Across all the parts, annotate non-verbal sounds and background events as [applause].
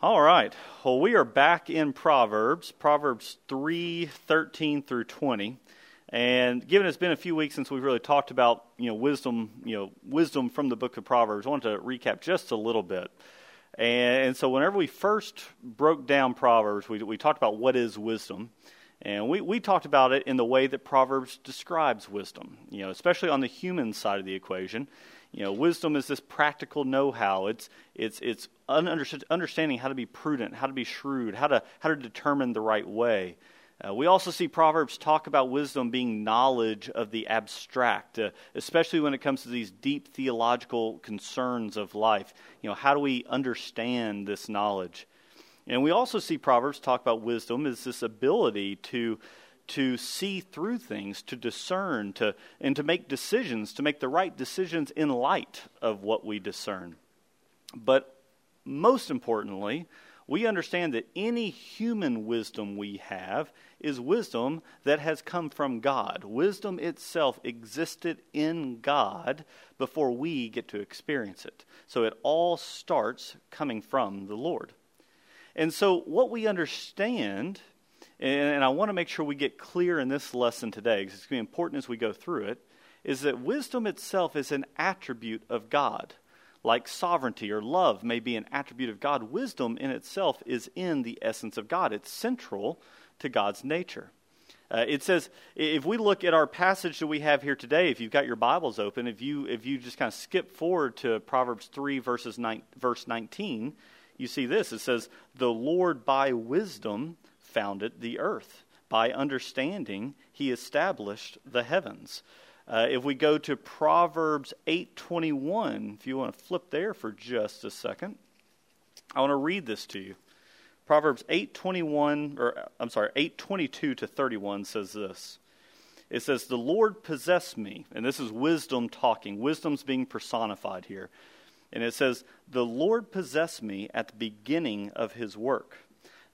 All right. Well, we are back in Proverbs, Proverbs 3 13 through 20. And given it's been a few weeks since we've really talked about, you know, wisdom, you know, wisdom from the book of Proverbs, I wanted to recap just a little bit. And, and so whenever we first broke down Proverbs, we, we talked about what is wisdom. And we, we talked about it in the way that Proverbs describes wisdom, you know, especially on the human side of the equation. You know, wisdom is this practical know-how. It's it's it's understanding how to be prudent, how to be shrewd, how to how to determine the right way. Uh, we also see Proverbs talk about wisdom being knowledge of the abstract, uh, especially when it comes to these deep theological concerns of life. You know, how do we understand this knowledge? And we also see Proverbs talk about wisdom as this ability to to see through things, to discern, to and to make decisions, to make the right decisions in light of what we discern. But most importantly, we understand that any human wisdom we have is wisdom that has come from God. Wisdom itself existed in God before we get to experience it. So it all starts coming from the Lord. And so, what we understand, and I want to make sure we get clear in this lesson today, because it's going to be important as we go through it, is that wisdom itself is an attribute of God. Like sovereignty or love may be an attribute of God, wisdom in itself is in the essence of God. It's central to God's nature. Uh, it says, if we look at our passage that we have here today, if you've got your Bibles open, if you, if you just kind of skip forward to Proverbs 3, verses nine, verse 19, you see this. It says, The Lord by wisdom founded the earth. By understanding, he established the heavens. Uh, if we go to Proverbs 8:21, if you want to flip there for just a second, I want to read this to you. Proverbs 8:21 or I'm sorry, 8:22 to 31 says this. It says, "The Lord possessed me." And this is wisdom talking. Wisdom's being personified here. And it says, The Lord possessed me at the beginning of his work,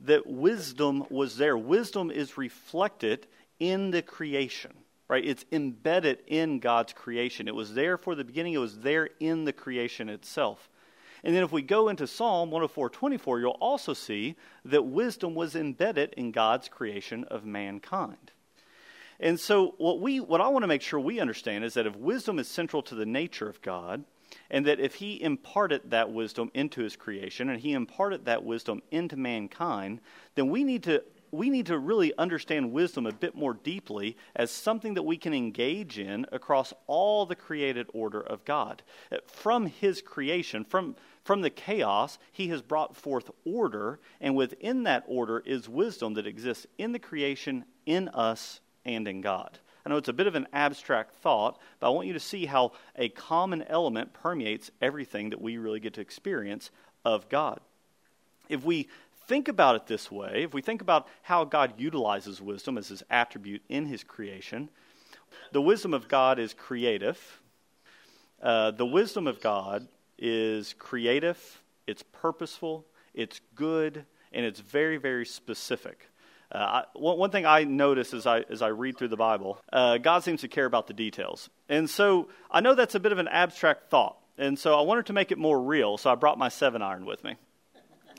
that wisdom was there. Wisdom is reflected in the creation, right? It's embedded in God's creation. It was there for the beginning, it was there in the creation itself. And then if we go into Psalm 104:24, you'll also see that wisdom was embedded in God's creation of mankind. And so, what, we, what I want to make sure we understand is that if wisdom is central to the nature of God, and that if He imparted that wisdom into His creation and He imparted that wisdom into mankind, then we need to we need to really understand wisdom a bit more deeply as something that we can engage in across all the created order of God. From His creation, from, from the chaos, He has brought forth order, and within that order is wisdom that exists in the creation, in us, and in God. I know it's a bit of an abstract thought, but I want you to see how a common element permeates everything that we really get to experience of God. If we think about it this way, if we think about how God utilizes wisdom as his attribute in his creation, the wisdom of God is creative. Uh, the wisdom of God is creative, it's purposeful, it's good, and it's very, very specific. Uh, I, one, thing I notice as I, as I read through the Bible, uh, God seems to care about the details. And so I know that's a bit of an abstract thought. And so I wanted to make it more real, so I brought my seven iron with me.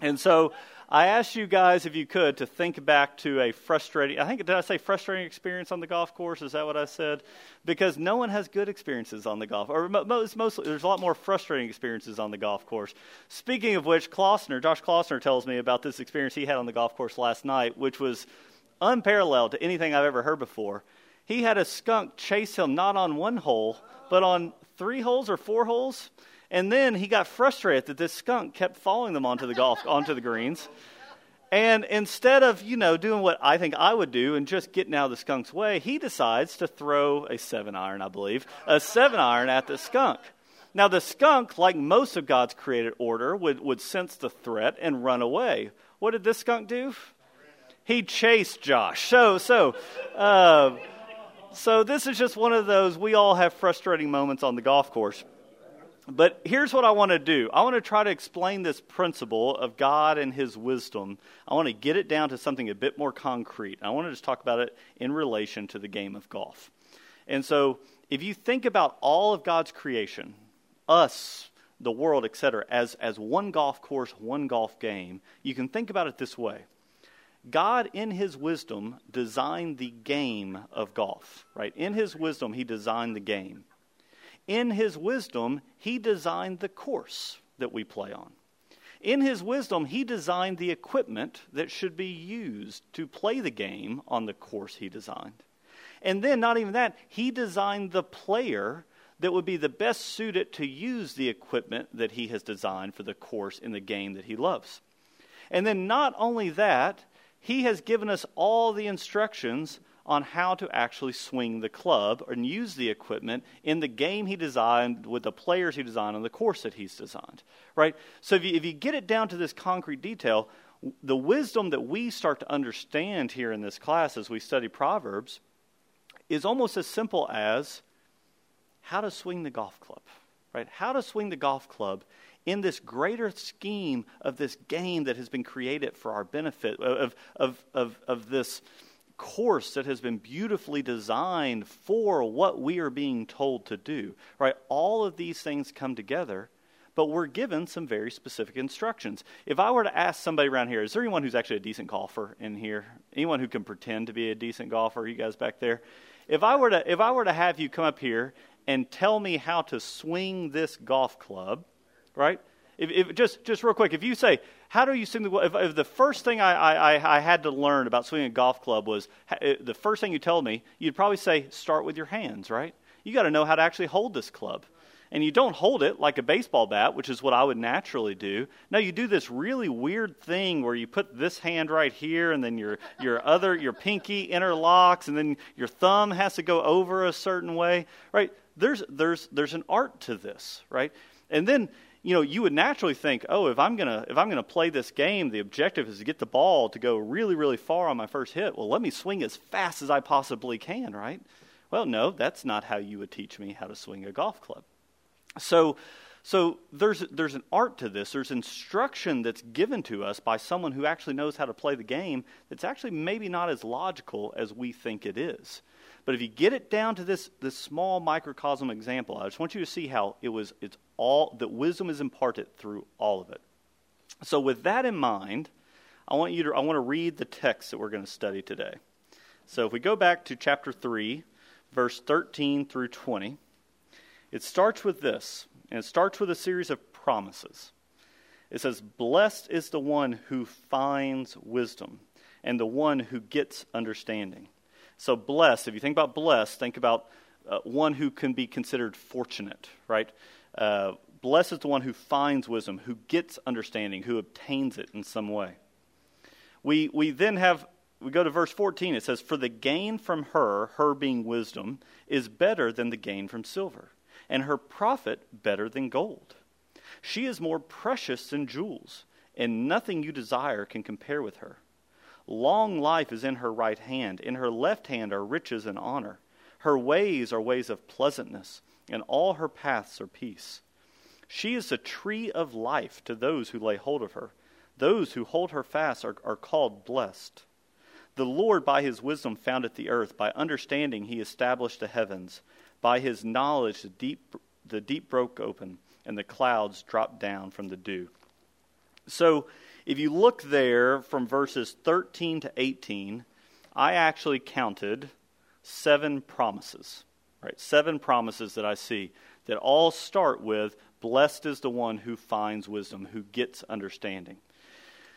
And so I asked you guys, if you could, to think back to a frustrating, I think, did I say frustrating experience on the golf course? Is that what I said? Because no one has good experiences on the golf, or most, mostly, there's a lot more frustrating experiences on the golf course. Speaking of which, Klossner, Josh Klossner tells me about this experience he had on the golf course last night, which was unparalleled to anything I've ever heard before. He had a skunk chase him not on one hole, but on three holes or four holes. And then he got frustrated that this skunk kept following them onto the golf onto the greens. And instead of, you know, doing what I think I would do and just getting out of the skunk's way, he decides to throw a seven iron, I believe, a seven iron at the skunk. Now, the skunk, like most of God's created order, would, would sense the threat and run away. What did this skunk do? He chased Josh. So, so, uh, so this is just one of those. We all have frustrating moments on the golf course. But here's what I want to do I want to try to explain this principle of God and His wisdom. I want to get it down to something a bit more concrete. I want to just talk about it in relation to the game of golf. And so, if you think about all of God's creation, us, the world, etc., as, as one golf course, one golf game, you can think about it this way. God, in His wisdom, designed the game of golf, right? In His wisdom, He designed the game in his wisdom, he designed the course that we play on. In his wisdom, he designed the equipment that should be used to play the game on the course he designed. And then, not even that, he designed the player that would be the best suited to use the equipment that he has designed for the course in the game that he loves. And then, not only that, he has given us all the instructions on how to actually swing the club and use the equipment in the game he designed with the players he designed on the course that he's designed. Right? So if you, if you get it down to this concrete detail, the wisdom that we start to understand here in this class as we study Proverbs is almost as simple as how to swing the golf club. Right? How to swing the golf club in this greater scheme of this game that has been created for our benefit, of, of, of, of this course that has been beautifully designed for what we are being told to do. Right? All of these things come together, but we're given some very specific instructions. If I were to ask somebody around here, is there anyone who's actually a decent golfer in here? Anyone who can pretend to be a decent golfer? You guys back there? If I were to if I were to have you come up here and tell me how to swing this golf club, right? If, if, just, just real quick, if you say, how do you swing the if, if the first thing I, I, I had to learn about swinging a golf club was eh, the first thing you told me, you'd probably say, start with your hands, right? You got to know how to actually hold this club. And you don't hold it like a baseball bat, which is what I would naturally do. No, you do this really weird thing where you put this hand right here, and then your, your other, your pinky interlocks, and then your thumb has to go over a certain way, right? There's, there's, there's an art to this, right? And then you know, you would naturally think, oh, if I'm gonna if I'm gonna play this game, the objective is to get the ball to go really, really far on my first hit. Well, let me swing as fast as I possibly can, right? Well, no, that's not how you would teach me how to swing a golf club. So, so there's there's an art to this. There's instruction that's given to us by someone who actually knows how to play the game. That's actually maybe not as logical as we think it is. But if you get it down to this, this small microcosm example, I just want you to see how it was it's all that wisdom is imparted through all of it. So with that in mind, I want you to I want to read the text that we're going to study today. So if we go back to chapter 3, verse 13 through 20, it starts with this, and it starts with a series of promises. It says, Blessed is the one who finds wisdom, and the one who gets understanding. So, blessed, if you think about blessed, think about uh, one who can be considered fortunate, right? Uh, blessed is the one who finds wisdom, who gets understanding, who obtains it in some way. We, we then have, we go to verse 14. It says, For the gain from her, her being wisdom, is better than the gain from silver, and her profit better than gold. She is more precious than jewels, and nothing you desire can compare with her. Long life is in her right hand. In her left hand are riches and honor. Her ways are ways of pleasantness, and all her paths are peace. She is a tree of life to those who lay hold of her. Those who hold her fast are, are called blessed. The Lord, by his wisdom, founded the earth. By understanding, he established the heavens. By his knowledge, the deep, the deep broke open, and the clouds dropped down from the dew. So, if you look there from verses 13 to 18, I actually counted seven promises, right? Seven promises that I see that all start with Blessed is the one who finds wisdom, who gets understanding.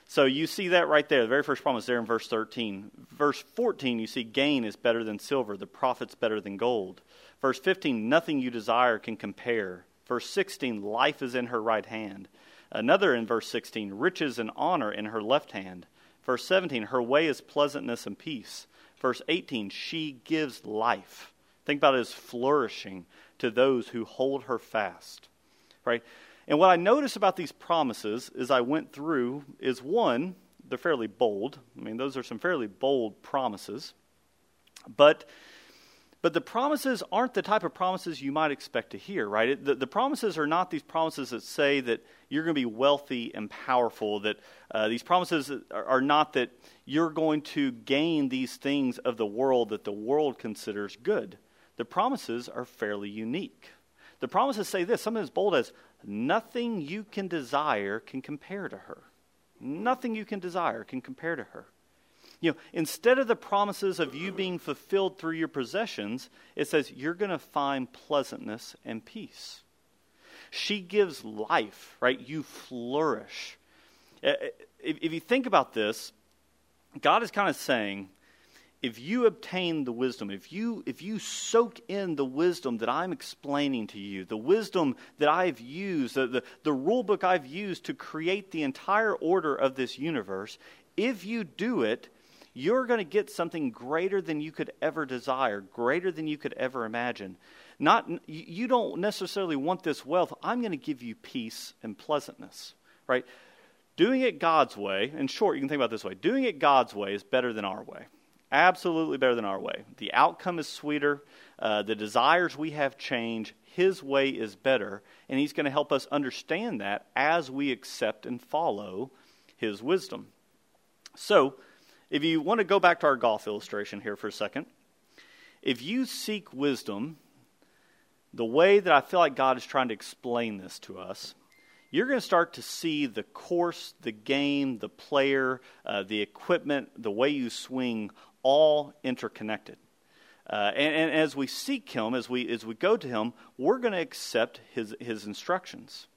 So you see that right there. The very first promise there in verse 13. Verse 14, you see gain is better than silver, the profit's better than gold. Verse 15, nothing you desire can compare. Verse 16, life is in her right hand. Another in verse 16, riches and honor in her left hand. Verse 17, her way is pleasantness and peace. Verse 18, she gives life. Think about it as flourishing to those who hold her fast. Right? And what I notice about these promises as I went through is one, they're fairly bold. I mean, those are some fairly bold promises. But but the promises aren't the type of promises you might expect to hear, right? It, the, the, promises are not these promises that say that you're going to be wealthy and powerful, that uh, these promises are, are, not that you're going to gain these things of the world that the world considers good. The promises are fairly unique. The promises say this something as bold as, Nothing you can desire can compare to her. Nothing you can desire can compare to her. You know, instead of the promises of you being fulfilled through your possessions, it says you're going to find pleasantness and peace. She gives life, right? You flourish. Uh, uh, if you think about this, God is kind of saying, if you obtain the wisdom, if you, if you soak in the wisdom that I'm explaining to you, the wisdom that I've used, the, the, the rule book I've used to create the entire order of this universe, if you do it, you're going to get something greater than you could ever desire, greater than you could ever imagine. Not, you don't necessarily want this wealth. I'm going to give you peace and pleasantness, right? Doing it God's way, in short, you can think about this way doing it God's way is better than our way. Absolutely better than our way. The outcome is sweeter. Uh, the desires we have change. His way is better. And He's going to help us understand that as we accept and follow His wisdom. So, if you want to go back to our golf illustration here for a second, if you seek wisdom, the way that I feel like God is trying to explain this to us, you're going to start to see the course, the game, the player, uh, the equipment, the way you swing all interconnected. Uh, and, and, as we seek Him, as we, as we go to Him, we're going to accept His, his instructions.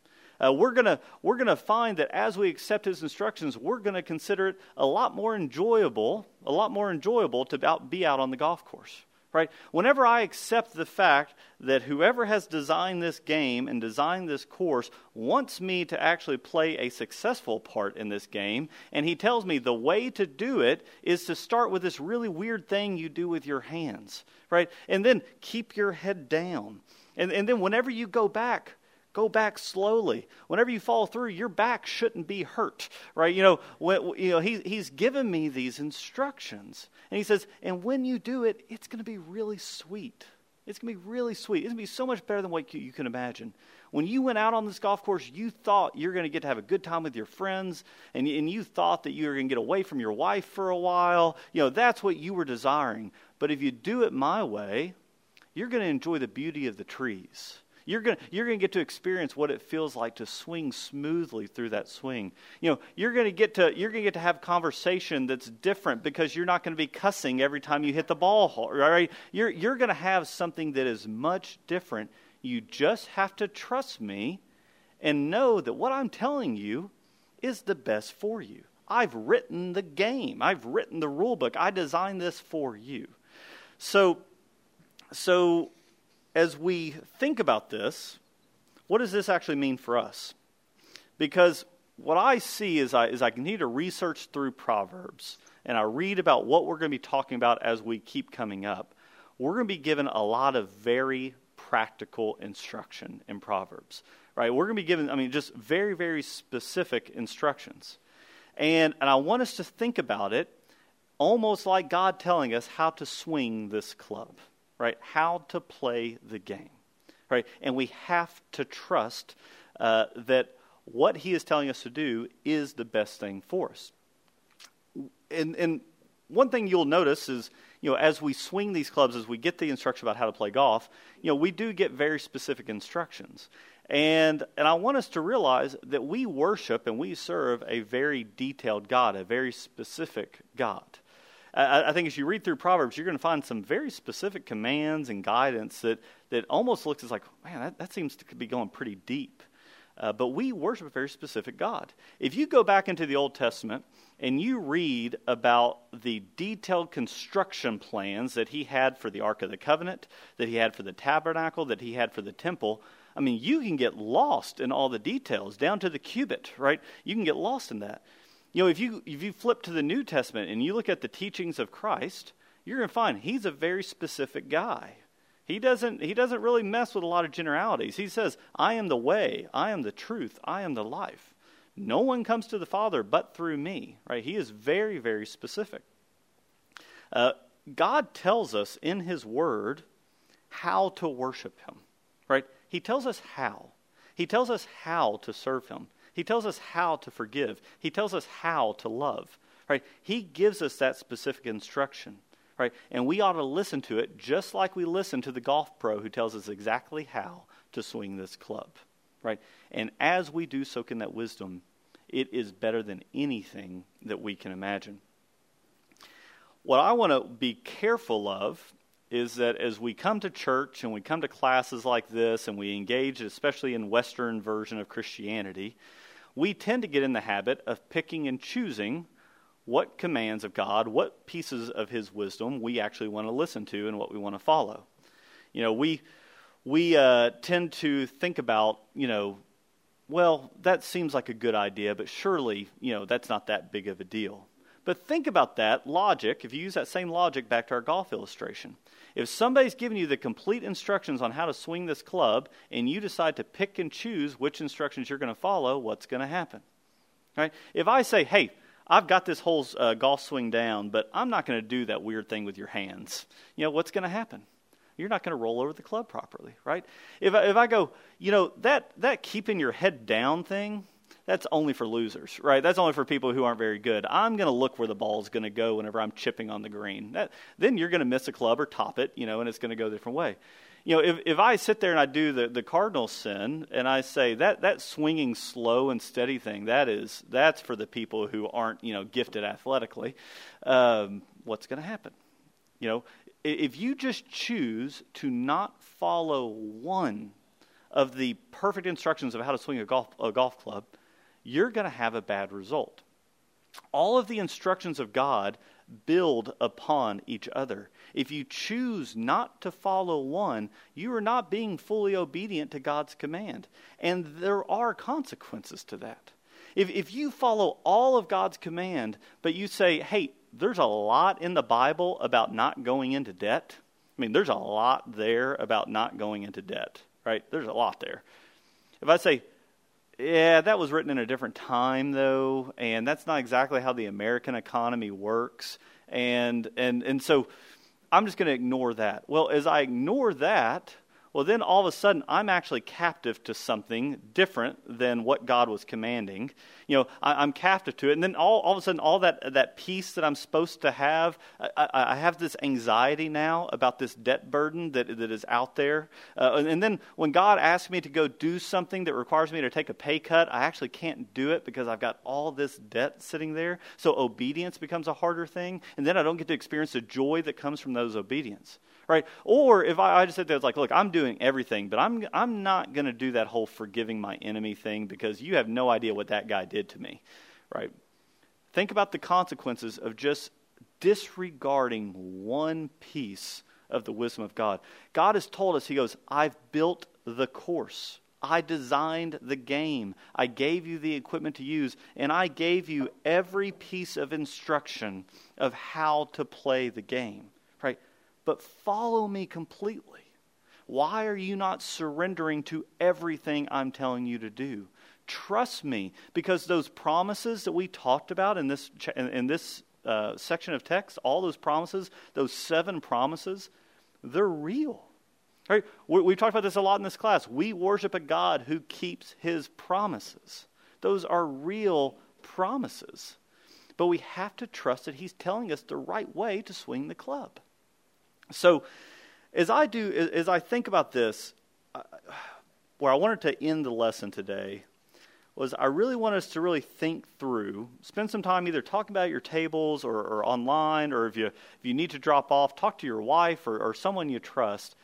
Uh, we're going we're gonna find that as we accept His instructions, we're going to consider it a lot more enjoyable, a lot more enjoyable to be out on the golf course right? Whenever I accept the fact that whoever has designed this game and designed this course wants me to actually play a successful part in this game, and he tells me the way to do it is to start with this really weird thing you do with your hands, right? And then keep your head down. And, and then whenever you go back, Go back slowly. Whenever you fall through, your back shouldn't be hurt, right? You know, when, you know he, he's given me these instructions. And he says, and when you do it, it's going to be really sweet. It's going to be really sweet. It's going to be so much better than what you can imagine. When you went out on this golf course, you thought you're going to get to have a good time with your friends, and, and you thought that you were going to get away from your wife for a while. You know, that's what you were desiring. But if you do it my way, you're going to enjoy the beauty of the trees. You're going you're to get to experience what it feels like to swing smoothly through that swing. You know, you're going to get to you're going to get to have conversation that's different because you're not going to be cussing every time you hit the ball, right? You're you're going to have something that is much different. You just have to trust me and know that what I'm telling you is the best for you. I've written the game. I've written the rule book. I designed this for you. So so as we think about this, what does this actually mean for us? Because what I see is I, is I continue to research through Proverbs and I read about what we're going to be talking about as we keep coming up. We're going to be given a lot of very practical instruction in Proverbs, right? We're going to be given, I mean, just very, very specific instructions. And, and I want us to think about it almost like God telling us how to swing this club right? How to play the game, right? And we have to trust uh, that what he is telling us to do is the best thing for us. And, and one thing you'll notice is, you know, as we swing these clubs, as we get the instruction about how to play golf, you know, we do get very specific instructions. And, and I want us to realize that we worship and we serve a very detailed God, a very specific God. I, I think as you read through Proverbs, you're going to find some very specific commands and guidance that, that almost looks as like, man, that, that seems to be going pretty deep. Uh, but we worship a very specific God. If you go back into the Old Testament and you read about the detailed construction plans that he had for the Ark of the Covenant, that he had for the tabernacle, that he had for the temple, I mean, you can get lost in all the details, down to the cubit, right? You can get lost in that. You know, if you, if you flip to the New Testament and you look at the teachings of Christ, you're going to find he's a very specific guy. He doesn't, he doesn't really mess with a lot of generalities. He says, I am the way, I am the truth, I am the life. No one comes to the Father but through me. Right? He is very, very specific. Uh, God tells us in His Word how to worship Him. Right? He tells us how. He tells us how to serve Him. He tells us how to forgive. He tells us how to love. Right? He gives us that specific instruction right? And we ought to listen to it just like we listen to the golf pro who tells us exactly how to swing this club, right? And as we do soak in that wisdom, it is better than anything that we can imagine. What I want to be careful of is that as we come to church and we come to classes like this and we engage, especially in Western version of Christianity, we tend to get in the habit of picking and choosing what commands of God, what pieces of His wisdom we actually want to listen to and what we want to follow. You know, we we uh, tend to think about, you know, well, that seems like a good idea, but surely, you know, that's not that big of a deal. But think about that logic, if you use that same logic back to our golf illustration. If somebody's giving you the complete instructions on how to swing this club and you decide to pick and choose which instructions you're going to follow, what's going to happen? Right? If I say, hey, I've got this whole uh, golf swing down, but I'm not going to do that weird thing with your hands. You know, what's going to happen? You're not going to roll over the club properly, right? If I, if I go, you know, that, that keeping your head down thing, that's only for losers, right? That's only for people who aren't very good. I'm going to look where the ball is going to go whenever I'm chipping on the green. That, then you're going to miss a club or top it, you know, and it's going to go a different way you know, if, if I sit there and I do the, the cardinal sin and I say that, that swinging slow and steady thing, that is, that's for the people who aren't, you know, gifted athletically, um, what's going to happen? You know, if you just choose to not follow one of the perfect instructions of how to swing a golf, a golf club, you're going to have a bad result. All of the instructions of God build upon each other. If you choose not to follow one, you are not being fully obedient to God's command. And there are consequences to that. If, if you follow all of God's command, but you say, hey, there's a lot in the Bible about not going into debt. I mean, there's a lot there about not going into debt, right? There's a lot there. If I say, yeah, that was written in a different time, though, and that's not exactly how the American economy works. And and and so, I'm just going to ignore that. Well, as I ignore that, well, then all of a sudden I'm actually captive to something different than what God was commanding. You know, I, am captive to it. And then all, all of a sudden, all that, that peace that I'm supposed to have, I, I have this anxiety now about this debt burden that, that is out there. Uh, and, and then when God asks me to go do something that requires me to take a pay cut, I actually can't do it because I've got all this debt sitting there. So obedience becomes a harder thing. And then I don't get to experience the joy that comes from those obedience right? Or if I, I just said there, it's like, look, I'm doing everything, but I'm, I'm not going to do that whole forgiving my enemy thing because you have no idea what that guy did to me, right? Think about the consequences of just disregarding one piece of the wisdom of God. God has told us, He goes, I've built the course. I designed the game. I gave you the equipment to use, and I gave you every piece of instruction of how to play the game. But follow me completely. Why are you not surrendering to everything I'm telling you to do? Trust me, because those promises that we talked about in this, in this uh, section of text, all those promises, those seven promises, they're real. Right? We, we've talked about this a lot in this class. We worship a God who keeps his promises. Those are real promises. But we have to trust that he's telling us the right way to swing the club. So, as I do, as I think about this, uh, where I wanted to end the lesson today was I really want us to really think through, spend some time either talking about your tables or, or online, or if you if you need to drop off, talk to your wife or, or someone you trust.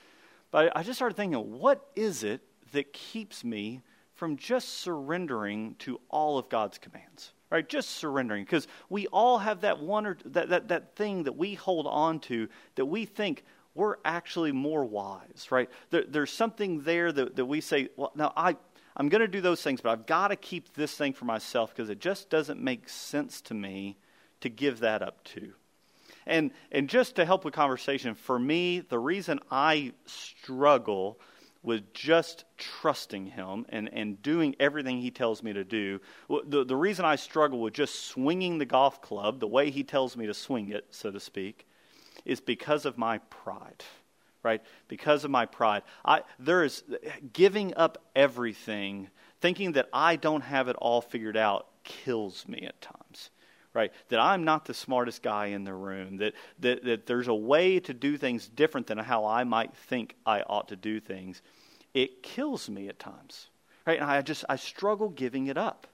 But I just started thinking, what is it that keeps me from just surrendering to all of God's commands right? Just surrendering. Because we all have that one or that, that, that thing that we hold on to that we think we're actually more wise, right? There, there's something there that, that we say, well, now I, I'm going to do those things, but I've got to keep this thing for myself because it just doesn't make sense to me to give that up to. And, and just to help with conversation, for me, the reason I struggle with just trusting him and, and doing everything he tells me to do. The, the reason I struggle with just swinging the golf club the way he tells me to swing it, so to speak, is because of my pride. Right? Because of my pride. I, there is giving up everything, thinking that I don't have it all figured out, kills me at times right? That I'm not the smartest guy in the room, that, that, that there's a way to do things different than how I might think I ought to do things. It kills me at times, right? And I just, I struggle giving it up.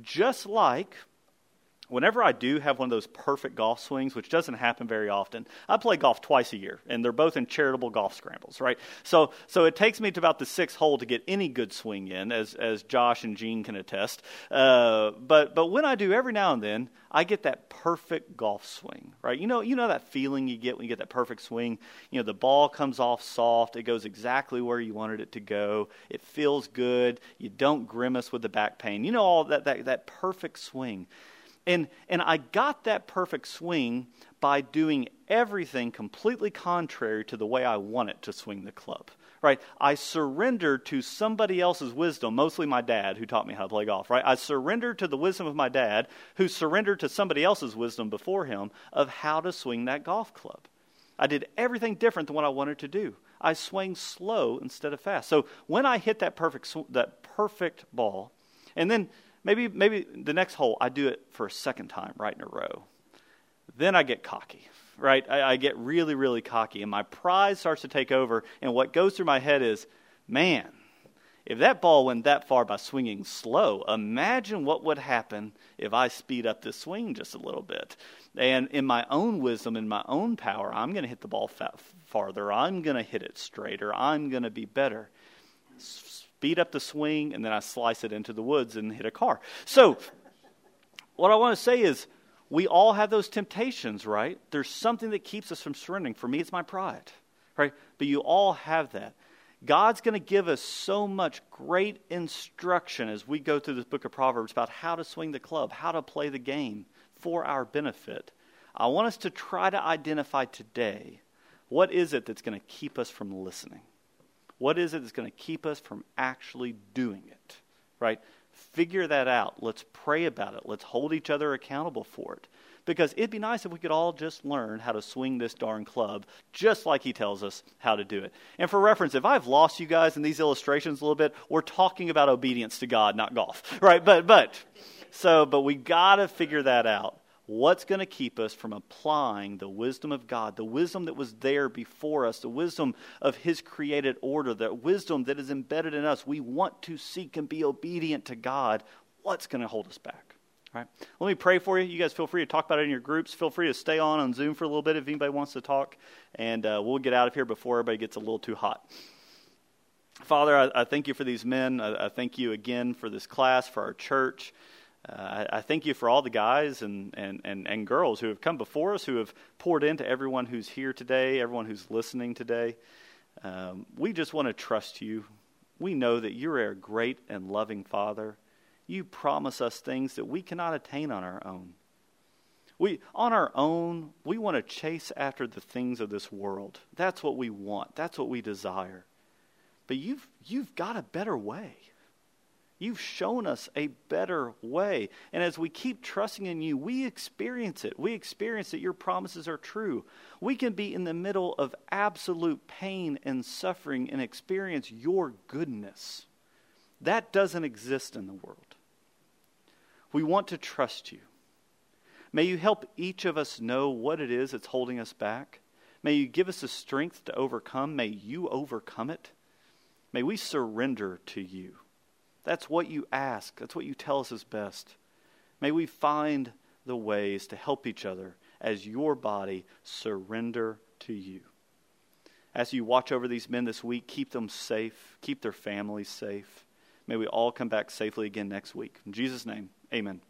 Just like whenever I do have one of those perfect golf swings, which doesn't happen very often, I play golf twice a year, and they're both in charitable golf scrambles, right? So, so it takes me to about the sixth hole to get any good swing in, as as Josh and Gene can attest. Uh, but but when I do, every now and then, I get that perfect golf swing, right? You know, you know that feeling you get when you get that perfect swing. You know, the ball comes off soft, it goes exactly where you wanted it to go. It feels good. You don't grimace with the back pain. You know all that that that perfect swing. And, and I got that perfect swing by doing everything completely contrary to the way I wanted to swing the club. Right? I surrendered to somebody else's wisdom, mostly my dad who taught me how to play golf, right? I surrendered to the wisdom of my dad who surrendered to somebody else's wisdom before him of how to swing that golf club. I did everything different than what I wanted to do. I swung slow instead of fast. So when I hit that perfect that perfect ball, and then Maybe, maybe the next hole, I do it for a second time right in a row. Then I get cocky, right? I, I get really, really cocky, and my pride starts to take over. And what goes through my head is, man, if that ball went that far by swinging slow, imagine what would happen if I speed up this swing just a little bit. And in my own wisdom, in my own power, I'm going to hit the ball farther. I'm going to hit it straighter. I'm going to be better speed up the swing, and then I slice it into the woods and hit a car. So, what I want to say is, we all have those temptations, right? There's something that keeps us from surrendering. For me, it's my pride, right? But you all have that. God's going to give us so much great instruction as we go through this book of Proverbs about how to swing the club, how to play the game for our benefit. I want us to try to identify today what is it that's going to keep us from listening? What is it that's going to keep us from actually doing it? Right? Figure that out. Let's pray about it. Let's hold each other accountable for it. Because it'd be nice if we could all just learn how to swing this darn club just like he tells us how to do it. And for reference, if I've lost you guys in these illustrations a little bit, we're talking about obedience to God, not golf. [laughs] Right? But but so but we got to figure that out. What's going to keep us from applying the wisdom of God, the wisdom that was there before us, the wisdom of His created order, the wisdom that is embedded in us? We want to seek and be obedient to God. What's going to hold us back? All right. Let me pray for you. You guys feel free to talk about it in your groups. Feel free to stay on on Zoom for a little bit if anybody wants to talk, and uh, we'll get out of here before everybody gets a little too hot. Father, I, I thank you for these men. I, I thank you again for this class, for our church. Uh, I, I, thank you for all the guys and, and, and, and girls who have come before us, who have poured into everyone who's here today, everyone who's listening today. Um, we just want to trust you. We know that you're a great and loving Father. You promise us things that we cannot attain on our own. We, on our own, we want to chase after the things of this world. That's what we want. That's what we desire. But you've, you've got a better way. You've shown us a better way. And as we keep trusting in you, we experience it. We experience that your promises are true. We can be in the middle of absolute pain and suffering and experience your goodness. That doesn't exist in the world. We want to trust you. May you help each of us know what it is that's holding us back. May you give us the strength to overcome. May you overcome it. May we surrender to you. That's what you ask. That's what you tell us is best. May we find the ways to help each other as your body surrender to you. As you watch over these men this week, keep them safe, keep their families safe. May we all come back safely again next week. In Jesus' name, amen.